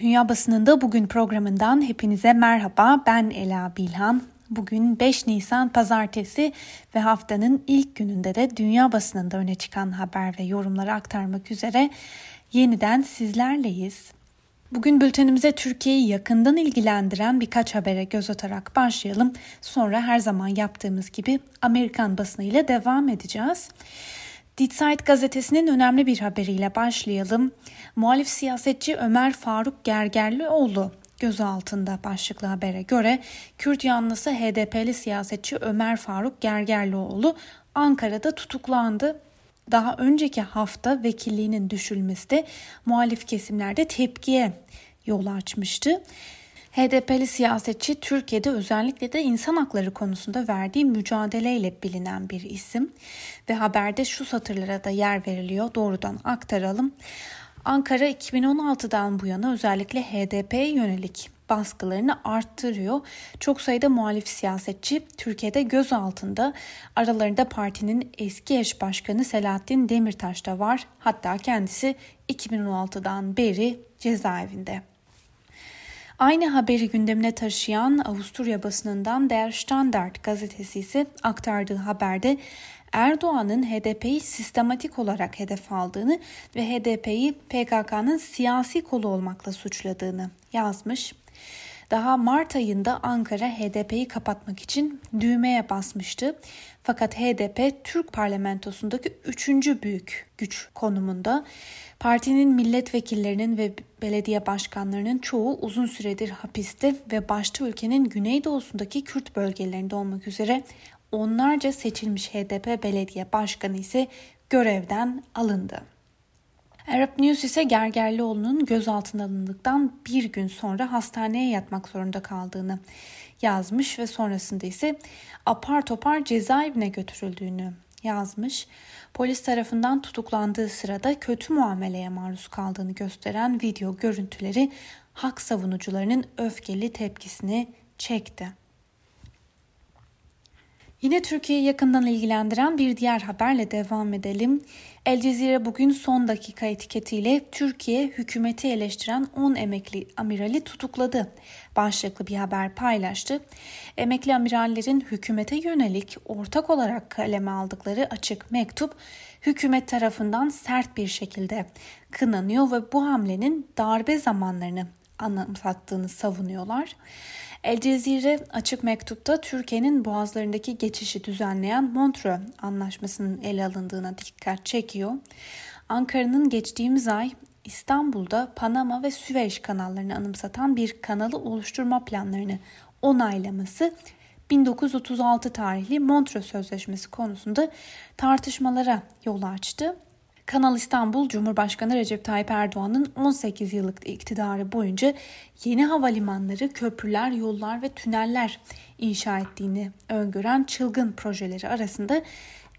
Dünya Basınında Bugün programından hepinize merhaba. Ben Ela Bilhan. Bugün 5 Nisan Pazartesi ve haftanın ilk gününde de dünya basınında öne çıkan haber ve yorumları aktarmak üzere yeniden sizlerleyiz. Bugün bültenimize Türkiye'yi yakından ilgilendiren birkaç habere göz atarak başlayalım. Sonra her zaman yaptığımız gibi Amerikan basınıyla devam edeceğiz. Die gazetesinin önemli bir haberiyle başlayalım. Muhalif siyasetçi Ömer Faruk Gergerlioğlu gözaltında başlıklı habere göre Kürt yanlısı HDP'li siyasetçi Ömer Faruk Gergerlioğlu Ankara'da tutuklandı. Daha önceki hafta vekilliğinin düşülmesi de muhalif kesimlerde tepkiye yol açmıştı. HDP'li siyasetçi Türkiye'de özellikle de insan hakları konusunda verdiği mücadeleyle bilinen bir isim ve haberde şu satırlara da yer veriliyor. Doğrudan aktaralım. Ankara 2016'dan bu yana özellikle HDP'ye yönelik baskılarını arttırıyor. Çok sayıda muhalif siyasetçi Türkiye'de gözaltında. Aralarında partinin eski eş başkanı Selahattin Demirtaş da var. Hatta kendisi 2016'dan beri cezaevinde. Aynı haberi gündemine taşıyan Avusturya basınından Der Standard gazetesi ise aktardığı haberde Erdoğan'ın HDP'yi sistematik olarak hedef aldığını ve HDP'yi PKK'nın siyasi kolu olmakla suçladığını yazmış. Daha Mart ayında Ankara HDP'yi kapatmak için düğmeye basmıştı. Fakat HDP Türk parlamentosundaki üçüncü büyük güç konumunda. Partinin milletvekillerinin ve belediye başkanlarının çoğu uzun süredir hapiste ve başta ülkenin güneydoğusundaki Kürt bölgelerinde olmak üzere onlarca seçilmiş HDP belediye başkanı ise görevden alındı. Arap News ise Gergerlioğlu'nun gözaltına alındıktan bir gün sonra hastaneye yatmak zorunda kaldığını yazmış ve sonrasında ise apar topar cezaevine götürüldüğünü yazmış. Polis tarafından tutuklandığı sırada kötü muameleye maruz kaldığını gösteren video görüntüleri hak savunucularının öfkeli tepkisini çekti. Yine Türkiye'yi yakından ilgilendiren bir diğer haberle devam edelim. El Cezire bugün son dakika etiketiyle Türkiye hükümeti eleştiren 10 emekli amirali tutukladı. Başlıklı bir haber paylaştı. Emekli amirallerin hükümete yönelik ortak olarak kaleme aldıkları açık mektup hükümet tarafından sert bir şekilde kınanıyor ve bu hamlenin darbe zamanlarını anımsattığını savunuyorlar. El Cezire açık mektupta Türkiye'nin boğazlarındaki geçişi düzenleyen Montreux Anlaşması'nın ele alındığına dikkat çekiyor. Ankara'nın geçtiğimiz ay İstanbul'da Panama ve Süveyş kanallarını anımsatan bir kanalı oluşturma planlarını onaylaması 1936 tarihli Montreux Sözleşmesi konusunda tartışmalara yol açtı. Kanal İstanbul Cumhurbaşkanı Recep Tayyip Erdoğan'ın 18 yıllık iktidarı boyunca yeni havalimanları, köprüler, yollar ve tüneller inşa ettiğini öngören çılgın projeleri arasında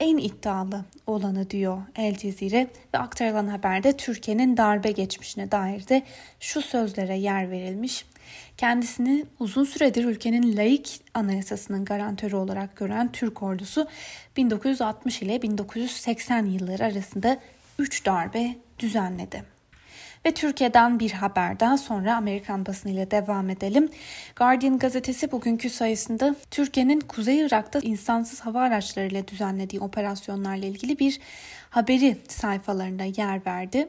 en iddialı olanı diyor El Cezire ve aktarılan haberde Türkiye'nin darbe geçmişine dair de şu sözlere yer verilmiş. Kendisini uzun süredir ülkenin laik anayasasının garantörü olarak gören Türk ordusu 1960 ile 1980 yılları arasında 3 darbe düzenledi. Ve Türkiye'den bir haber daha sonra Amerikan basınıyla devam edelim. Guardian gazetesi bugünkü sayısında Türkiye'nin Kuzey Irak'ta insansız hava araçlarıyla düzenlediği operasyonlarla ilgili bir haberi sayfalarında yer verdi.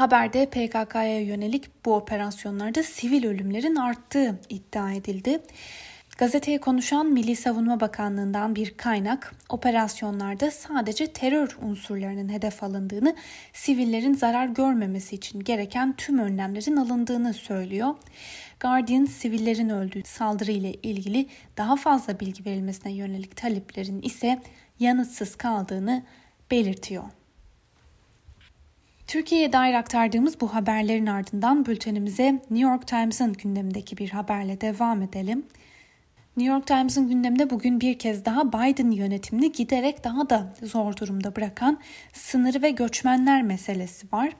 Haberde PKK'ya yönelik bu operasyonlarda sivil ölümlerin arttığı iddia edildi. Gazeteye konuşan Milli Savunma Bakanlığı'ndan bir kaynak operasyonlarda sadece terör unsurlarının hedef alındığını, sivillerin zarar görmemesi için gereken tüm önlemlerin alındığını söylüyor. Guardian sivillerin öldüğü saldırı ile ilgili daha fazla bilgi verilmesine yönelik taleplerin ise yanıtsız kaldığını belirtiyor. Türkiye'ye dair aktardığımız bu haberlerin ardından bültenimize New York Times'ın gündemindeki bir haberle devam edelim. New York Times'ın gündeminde bugün bir kez daha Biden yönetimini giderek daha da zor durumda bırakan sınırı ve göçmenler meselesi var.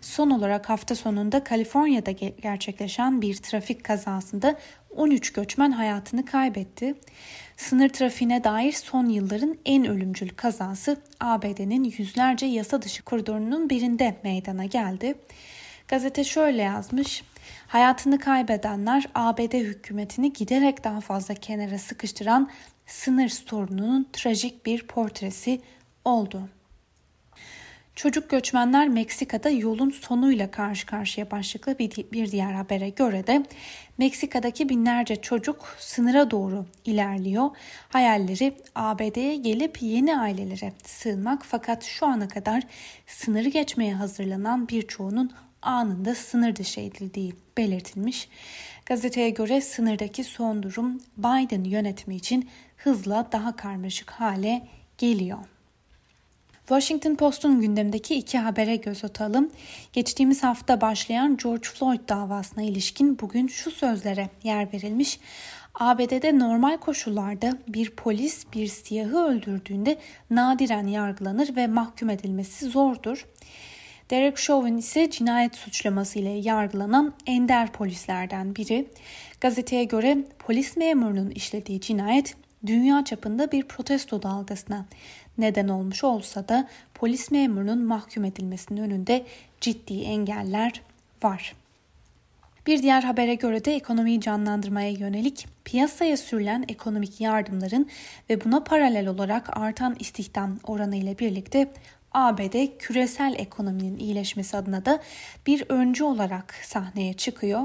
Son olarak hafta sonunda Kaliforniya'da gerçekleşen bir trafik kazasında 13 göçmen hayatını kaybetti. Sınır trafiğine dair son yılların en ölümcül kazası ABD'nin yüzlerce yasa dışı koridorunun birinde meydana geldi. Gazete şöyle yazmış. Hayatını kaybedenler ABD hükümetini giderek daha fazla kenara sıkıştıran sınır sorununun trajik bir portresi oldu. Çocuk göçmenler Meksika'da yolun sonuyla karşı karşıya başlıklı bir diğer habere göre de Meksika'daki binlerce çocuk sınıra doğru ilerliyor. Hayalleri ABD'ye gelip yeni ailelere sığınmak fakat şu ana kadar sınırı geçmeye hazırlanan birçoğunun anında sınır dışı edildiği belirtilmiş. Gazeteye göre sınırdaki son durum Biden yönetimi için hızla daha karmaşık hale geliyor. Washington Post'un gündemdeki iki habere göz atalım. Geçtiğimiz hafta başlayan George Floyd davasına ilişkin bugün şu sözlere yer verilmiş. ABD'de normal koşullarda bir polis bir siyahı öldürdüğünde nadiren yargılanır ve mahkum edilmesi zordur. Derek Chauvin ise cinayet suçlaması ile yargılanan ender polislerden biri. Gazeteye göre polis memurunun işlediği cinayet dünya çapında bir protesto dalgasına neden olmuş olsa da polis memurunun mahkum edilmesinin önünde ciddi engeller var. Bir diğer habere göre de ekonomiyi canlandırmaya yönelik piyasaya sürülen ekonomik yardımların ve buna paralel olarak artan istihdam oranı ile birlikte ABD küresel ekonominin iyileşmesi adına da bir öncü olarak sahneye çıkıyor.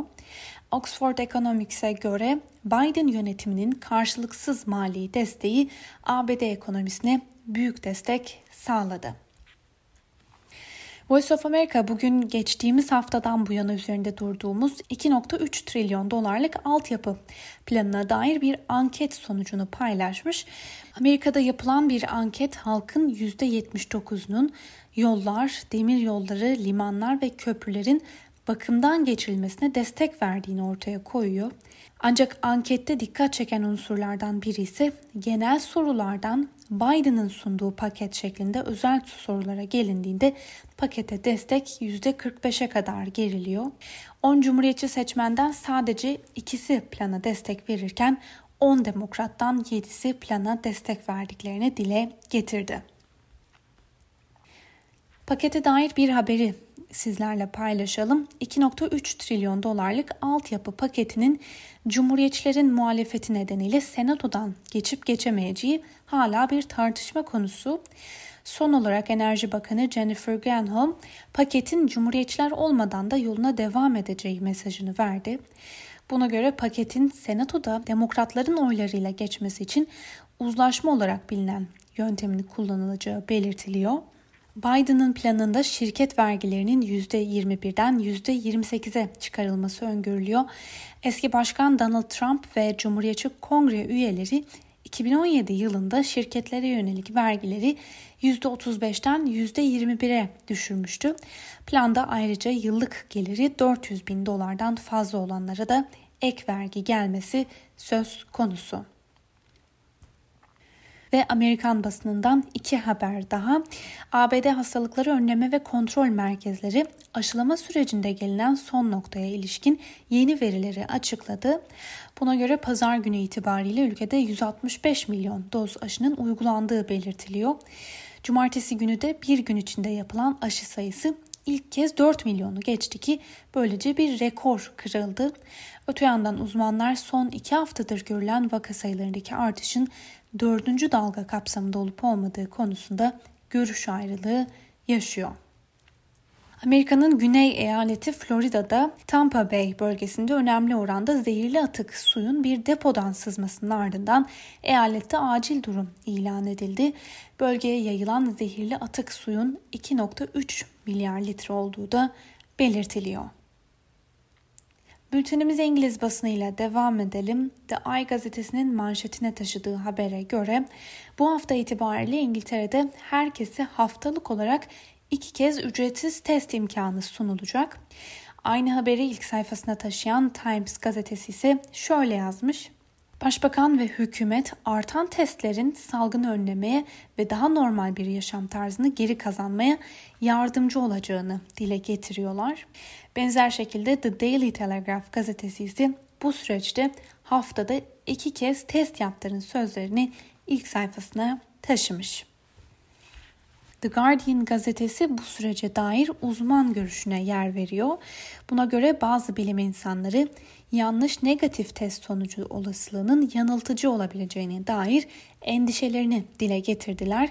Oxford Economics'e göre Biden yönetiminin karşılıksız mali desteği ABD ekonomisine büyük destek sağladı. Voice of America bugün geçtiğimiz haftadan bu yana üzerinde durduğumuz 2.3 trilyon dolarlık altyapı planına dair bir anket sonucunu paylaşmış. Amerika'da yapılan bir anket halkın %79'unun yollar, demir yolları, limanlar ve köprülerin bakımdan geçirilmesine destek verdiğini ortaya koyuyor. Ancak ankette dikkat çeken unsurlardan biri ise genel sorulardan Biden'ın sunduğu paket şeklinde özel sorulara gelindiğinde pakete destek %45'e kadar geriliyor. 10 cumhuriyetçi seçmenden sadece ikisi plana destek verirken 10 demokrattan 7'si plana destek verdiklerini dile getirdi. Pakete dair bir haberi sizlerle paylaşalım. 2.3 trilyon dolarlık altyapı paketinin Cumhuriyetçilerin muhalefeti nedeniyle Senato'dan geçip geçemeyeceği hala bir tartışma konusu. Son olarak Enerji Bakanı Jennifer Granholm paketin Cumhuriyetçiler olmadan da yoluna devam edeceği mesajını verdi. Buna göre paketin Senato'da demokratların oylarıyla geçmesi için uzlaşma olarak bilinen yöntemini kullanılacağı belirtiliyor. Biden'ın planında şirket vergilerinin %21'den %28'e çıkarılması öngörülüyor. Eski Başkan Donald Trump ve Cumhuriyetçi Kongre üyeleri 2017 yılında şirketlere yönelik vergileri %35'ten %21'e düşürmüştü. Planda ayrıca yıllık geliri 400 bin dolardan fazla olanlara da ek vergi gelmesi söz konusu ve Amerikan basınından iki haber daha. ABD Hastalıkları Önleme ve Kontrol Merkezleri aşılama sürecinde gelinen son noktaya ilişkin yeni verileri açıkladı. Buna göre pazar günü itibariyle ülkede 165 milyon doz aşının uygulandığı belirtiliyor. Cumartesi günü de bir gün içinde yapılan aşı sayısı ilk kez 4 milyonu geçti ki böylece bir rekor kırıldı. Öte yandan uzmanlar son 2 haftadır görülen vaka sayılarındaki artışın dördüncü dalga kapsamında olup olmadığı konusunda görüş ayrılığı yaşıyor. Amerika'nın güney eyaleti Florida'da Tampa Bay bölgesinde önemli oranda zehirli atık suyun bir depodan sızmasının ardından eyalette acil durum ilan edildi. Bölgeye yayılan zehirli atık suyun 2.3 milyar litre olduğu da belirtiliyor. Bültenimize İngiliz basınıyla devam edelim. The Eye gazetesinin manşetine taşıdığı habere göre bu hafta itibariyle İngiltere'de herkese haftalık olarak iki kez ücretsiz test imkanı sunulacak. Aynı haberi ilk sayfasına taşıyan Times gazetesi ise şöyle yazmış. Başbakan ve hükümet artan testlerin salgını önlemeye ve daha normal bir yaşam tarzını geri kazanmaya yardımcı olacağını dile getiriyorlar. Benzer şekilde The Daily Telegraph gazetesi ise bu süreçte haftada iki kez test yaptırın sözlerini ilk sayfasına taşımış. The Guardian gazetesi bu sürece dair uzman görüşüne yer veriyor. Buna göre bazı bilim insanları yanlış negatif test sonucu olasılığının yanıltıcı olabileceğine dair endişelerini dile getirdiler.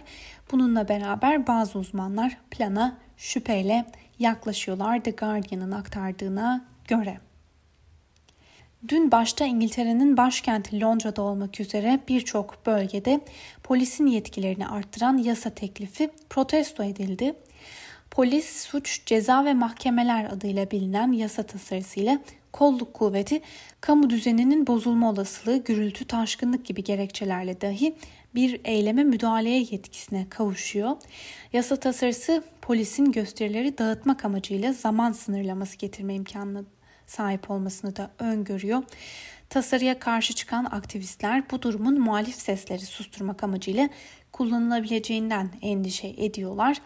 Bununla beraber bazı uzmanlar plana şüpheyle yaklaşıyorlar The Guardian'ın aktardığına göre. Dün başta İngiltere'nin başkenti Londra'da olmak üzere birçok bölgede polisin yetkilerini arttıran yasa teklifi protesto edildi. Polis, suç, ceza ve mahkemeler adıyla bilinen yasa tasarısıyla kolluk kuvveti, kamu düzeninin bozulma olasılığı, gürültü, taşkınlık gibi gerekçelerle dahi bir eyleme müdahaleye yetkisine kavuşuyor. Yasa tasarısı polisin gösterileri dağıtmak amacıyla zaman sınırlaması getirme imkanını sahip olmasını da öngörüyor. Tasarıya karşı çıkan aktivistler bu durumun muhalif sesleri susturmak amacıyla kullanılabileceğinden endişe ediyorlar.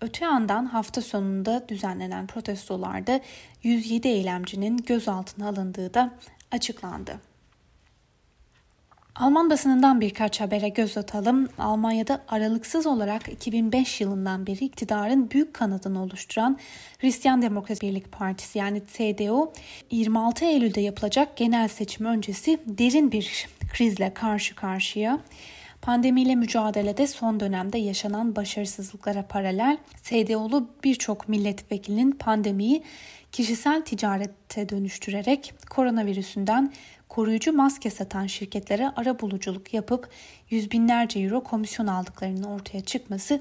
Öte yandan hafta sonunda düzenlenen protestolarda 107 eylemcinin gözaltına alındığı da açıklandı. Alman basınından birkaç habere göz atalım. Almanya'da aralıksız olarak 2005 yılından beri iktidarın büyük kanadını oluşturan Hristiyan Demokrasi Birlik Partisi yani CDU 26 Eylül'de yapılacak genel seçim öncesi derin bir krizle karşı karşıya. Pandemiyle mücadelede son dönemde yaşanan başarısızlıklara paralel CDU'lu birçok milletvekilinin pandemiyi kişisel ticarete dönüştürerek koronavirüsünden koruyucu maske satan şirketlere ara buluculuk yapıp yüz binlerce euro komisyon aldıklarının ortaya çıkması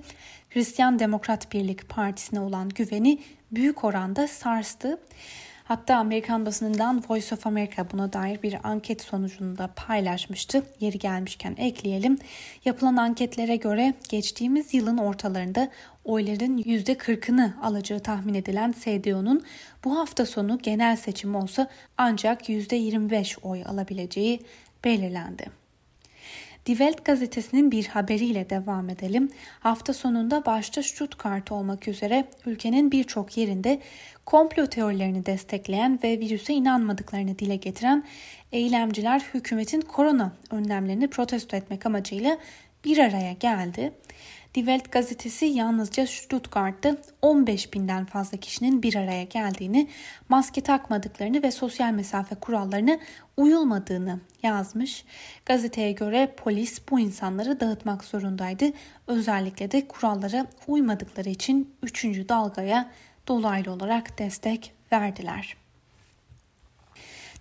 Hristiyan Demokrat Birlik Partisi'ne olan güveni büyük oranda sarstı. Hatta Amerikan basınından Voice of America buna dair bir anket sonucunu da paylaşmıştı. Yeri gelmişken ekleyelim. Yapılan anketlere göre geçtiğimiz yılın ortalarında oyların %40'ını alacağı tahmin edilen CDU'nun bu hafta sonu genel seçim olsa ancak %25 oy alabileceği belirlendi. Die Welt gazetesinin bir haberiyle devam edelim. Hafta sonunda başta Stuttgart olmak üzere ülkenin birçok yerinde komplo teorilerini destekleyen ve virüse inanmadıklarını dile getiren eylemciler hükümetin korona önlemlerini protesto etmek amacıyla bir araya geldi. Die Welt gazetesi yalnızca Stuttgart'ta 15 binden fazla kişinin bir araya geldiğini, maske takmadıklarını ve sosyal mesafe kurallarını uyulmadığını yazmış. Gazeteye göre polis bu insanları dağıtmak zorundaydı. Özellikle de kurallara uymadıkları için 3. dalgaya dolaylı olarak destek verdiler.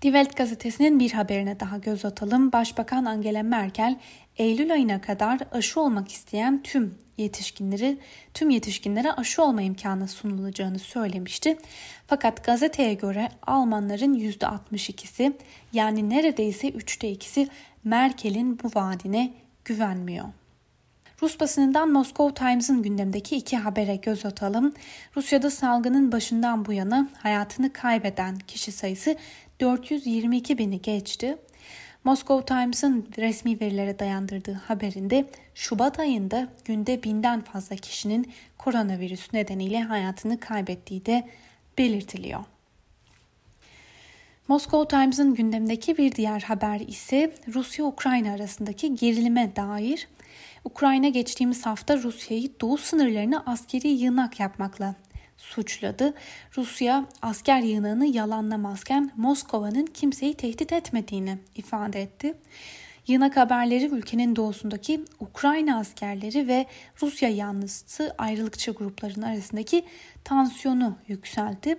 Die Welt gazetesinin bir haberine daha göz atalım. Başbakan Angela Merkel Eylül ayına kadar aşı olmak isteyen tüm yetişkinleri tüm yetişkinlere aşı olma imkanı sunulacağını söylemişti. Fakat gazeteye göre Almanların %62'si yani neredeyse üçte ikisi Merkel'in bu vaadine güvenmiyor. Rus basınından Moscow Times'ın gündemdeki iki habere göz atalım. Rusya'da salgının başından bu yana hayatını kaybeden kişi sayısı 422 bini geçti. Moscow Times'ın resmi verilere dayandırdığı haberinde Şubat ayında günde binden fazla kişinin koronavirüs nedeniyle hayatını kaybettiği de belirtiliyor. Moscow Times'ın gündemdeki bir diğer haber ise Rusya-Ukrayna arasındaki gerilime dair. Ukrayna geçtiğimiz hafta Rusya'yı doğu sınırlarına askeri yığınak yapmakla suçladı. Rusya asker yığınağını yalanlamazken Moskova'nın kimseyi tehdit etmediğini ifade etti. Yığınak haberleri ülkenin doğusundaki Ukrayna askerleri ve Rusya yanlısı ayrılıkçı grupların arasındaki tansiyonu yükseltti.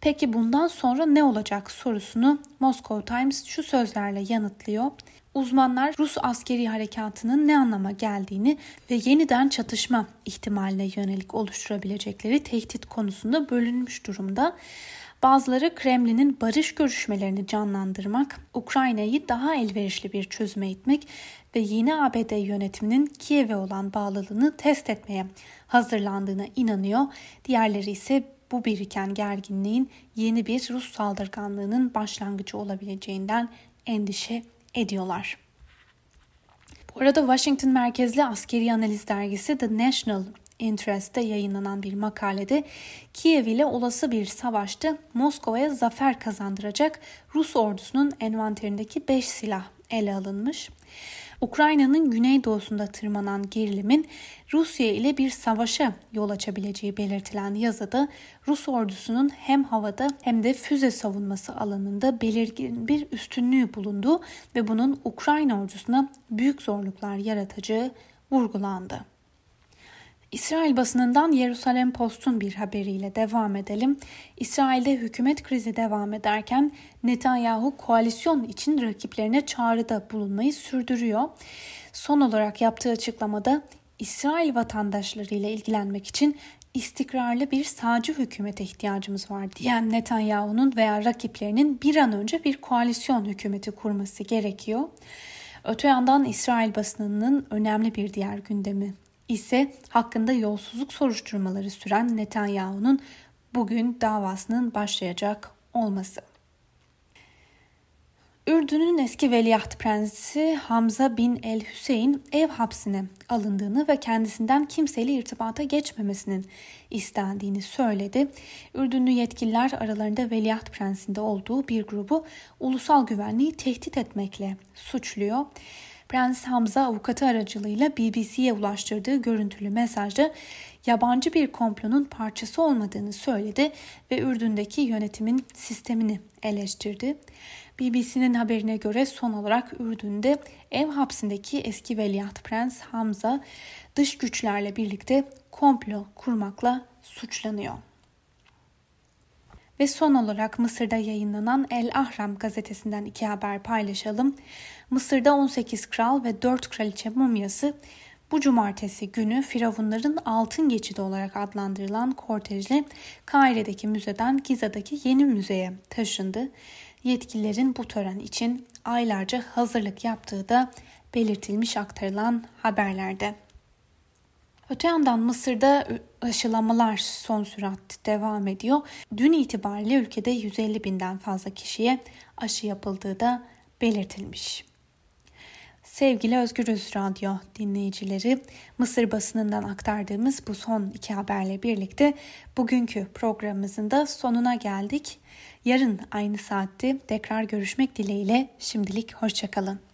Peki bundan sonra ne olacak sorusunu Moscow Times şu sözlerle yanıtlıyor. Uzmanlar Rus askeri harekatının ne anlama geldiğini ve yeniden çatışma ihtimaline yönelik oluşturabilecekleri tehdit konusunda bölünmüş durumda. Bazıları Kremlin'in barış görüşmelerini canlandırmak, Ukrayna'yı daha elverişli bir çözüme itmek ve yeni ABD yönetiminin Kiev'e olan bağlılığını test etmeye hazırlandığına inanıyor. Diğerleri ise bu biriken gerginliğin yeni bir Rus saldırganlığının başlangıcı olabileceğinden endişe ediyorlar. Bu arada Washington merkezli askeri analiz dergisi The National Interest'te yayınlanan bir makalede Kiev ile olası bir savaşta Moskova'ya zafer kazandıracak Rus ordusunun envanterindeki 5 silah ele alınmış. Ukrayna'nın güneydoğusunda tırmanan gerilimin Rusya ile bir savaşa yol açabileceği belirtilen yazıda Rus ordusunun hem havada hem de füze savunması alanında belirgin bir üstünlüğü bulunduğu ve bunun Ukrayna ordusuna büyük zorluklar yaratacağı vurgulandı. İsrail basınından Yerusalem Post'un bir haberiyle devam edelim. İsrail'de hükümet krizi devam ederken Netanyahu koalisyon için rakiplerine çağrıda bulunmayı sürdürüyor. Son olarak yaptığı açıklamada İsrail vatandaşlarıyla ilgilenmek için istikrarlı bir sağcı hükümete ihtiyacımız var diyen Netanyahu'nun veya rakiplerinin bir an önce bir koalisyon hükümeti kurması gerekiyor. Öte yandan İsrail basınının önemli bir diğer gündemi ise hakkında yolsuzluk soruşturmaları süren Netanyahu'nun bugün davasının başlayacak olması. Ürdün'ün eski veliaht prensi Hamza bin el Hüseyin ev hapsine alındığını ve kendisinden kimseyle irtibata geçmemesinin istendiğini söyledi. Ürdünlü yetkililer aralarında veliaht prensinde olduğu bir grubu ulusal güvenliği tehdit etmekle suçluyor. Prens Hamza avukatı aracılığıyla BBC'ye ulaştırdığı görüntülü mesajda yabancı bir komplonun parçası olmadığını söyledi ve Ürdün'deki yönetimin sistemini eleştirdi. BBC'nin haberine göre son olarak Ürdün'de ev hapsindeki eski veliaht Prens Hamza dış güçlerle birlikte komplo kurmakla suçlanıyor. Ve son olarak Mısır'da yayınlanan El Ahram gazetesinden iki haber paylaşalım. Mısır'da 18 kral ve 4 kraliçe mumyası bu cumartesi günü Firavunların altın geçidi olarak adlandırılan kortejle Kahire'deki müzeden Giza'daki yeni müzeye taşındı. Yetkililerin bu tören için aylarca hazırlık yaptığı da belirtilmiş aktarılan haberlerde. Öte yandan Mısır'da aşılamalar son sürat devam ediyor. Dün itibariyle ülkede 150 binden fazla kişiye aşı yapıldığı da belirtilmiş. Sevgili Özgürüz Radyo dinleyicileri, Mısır basınından aktardığımız bu son iki haberle birlikte bugünkü programımızın da sonuna geldik. Yarın aynı saatte tekrar görüşmek dileğiyle şimdilik hoşçakalın.